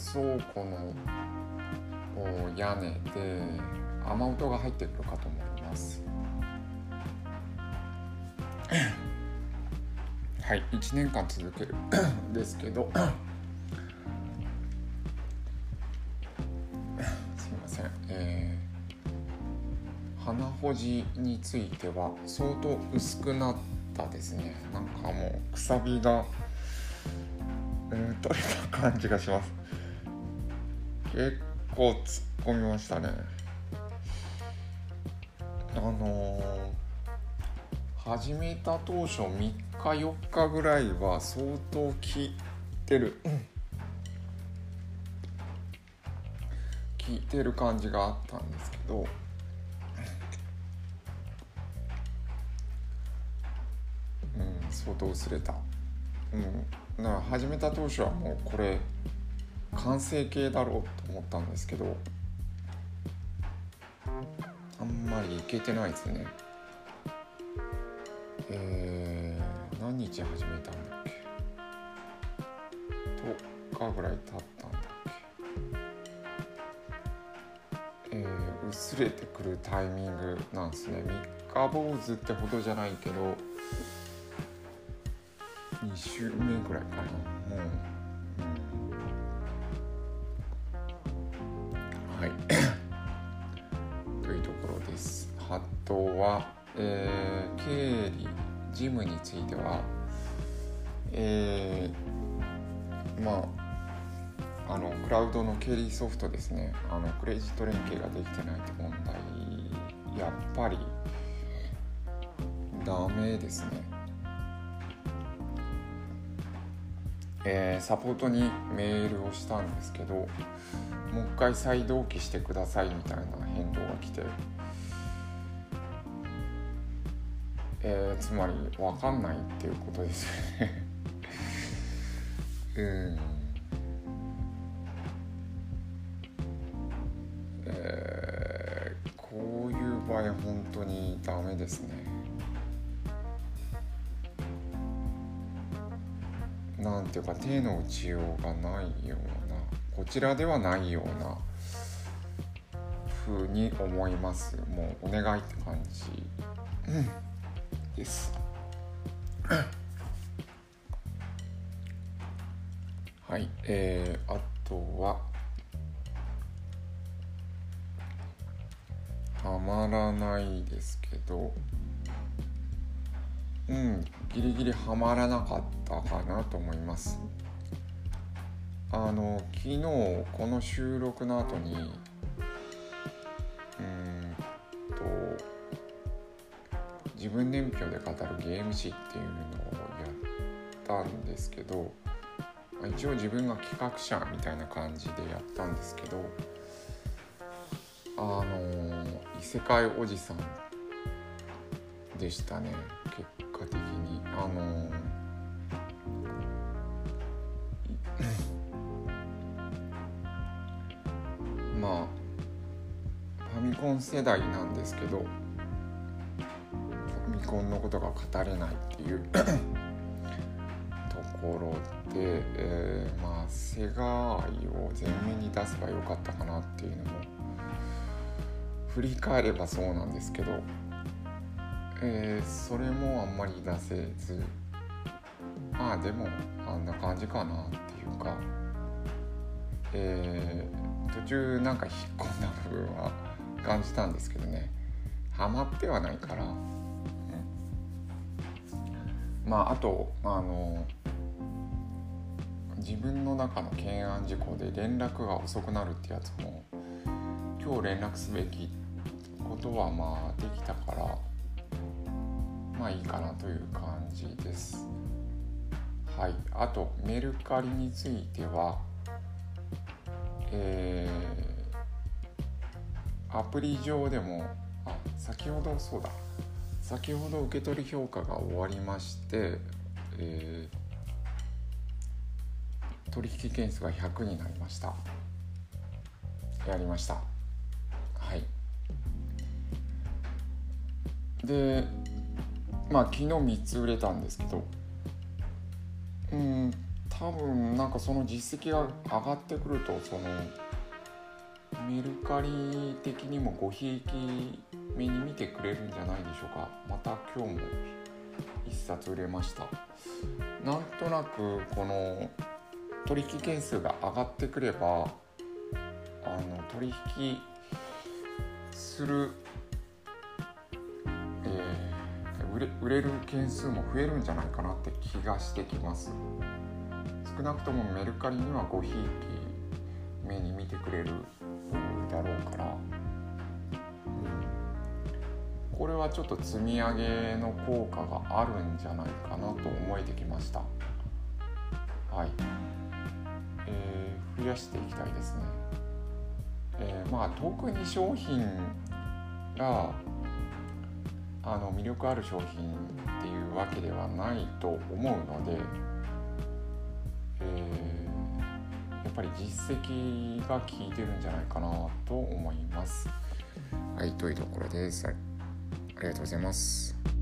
倉庫の屋根で雨音が入ってくるかと思います。はい1年間続ける。ですけど。すいません。えー、鼻ほじについては相当薄くなったですね。なんかもうくさびがうん取れた感じがします。結構突っ込みましたね。あのー、始めた当初3日4日ぐらいは相当効いてる、効いてる感じがあったんですけど。うん相当薄れた。うん。だから始めた当初はもうこれ完成形だろうと思ったんですけどあんまりいけてないですね。えー、何日始めたんだっけ？10日ぐらい経ったんだっけ？えー、薄れてくるタイミングなんですね。三日坊主ってほどじゃないけど2週目ぐらいかな。もう、うん、とはえー、経理事務についてはえー、まああのクラウドの経理ソフトですね。あのクレジット連携ができてないって問題やっぱりダメですね。えー、サポートにメールをしたんですけどもう一回再同期してくださいみたいな返答が来て、えー、つまり分かんないっていうことです。よ ねうん。えー、こういう場合本当にダメですね。なんていうか手の打ちようがないようなこちらではないような風に思いますもうお願いって感じ、うん、です。はいえー、あとははまらないですけどうんギリギリはまらなかったかなと思います。あの昨日この収録の後に自分年表で語るゲーム誌っていうのをやったんですけど一応自分が企画者みたいな感じでやったんですけどあの異世界おじさんでしたね結果的に。あのまあファミコン世代なんですけどミコンのことが語れないっていう ところで、えー、まあセガ愛を前面に出せばよかったかなっていうのも振り返ればそうなんですけどえー、それもあんまり出せずまあでもあんな感じかなっていうか、えー、途中なんか引っ込んだ部分は感じたんですけどね。ハマってはないから、まああとあの自分の中の懸案事項で連絡が遅くなるってやつも今日連絡すべきことはまあできたからまあいいかなという感じです。はい、あとメルカリについては、えー、アプリ上でもあ先ほどそうだ先ほど受け取り評価が終わりまして、えー、取引件数が100になりました。やりました。はい。でまあ昨日3つ売れたんですけどうん多分なんかその実績が上がってくるとそのメルカリ的にもごひいき目に見てくれるんじゃないでしょうか。また今日も1冊売れました。なんとなくこの取引件数が上がってくればあの取引する、えー、売れ売れる件数も増えるんじゃないかなって気がしてきます。少なくともメルカリにはごひいき目に見てくれるだろうから、うん、これはちょっと積み上げの効果があるんじゃないかなと思えてきました。はい、えー、増やしていきたいですね。えー、まあ特に商品があの魅力ある商品っていうわけではないと思うので、えー、ぱり実績が効いてるんじゃないかなと思います。はい、というところです。ありがとうございます。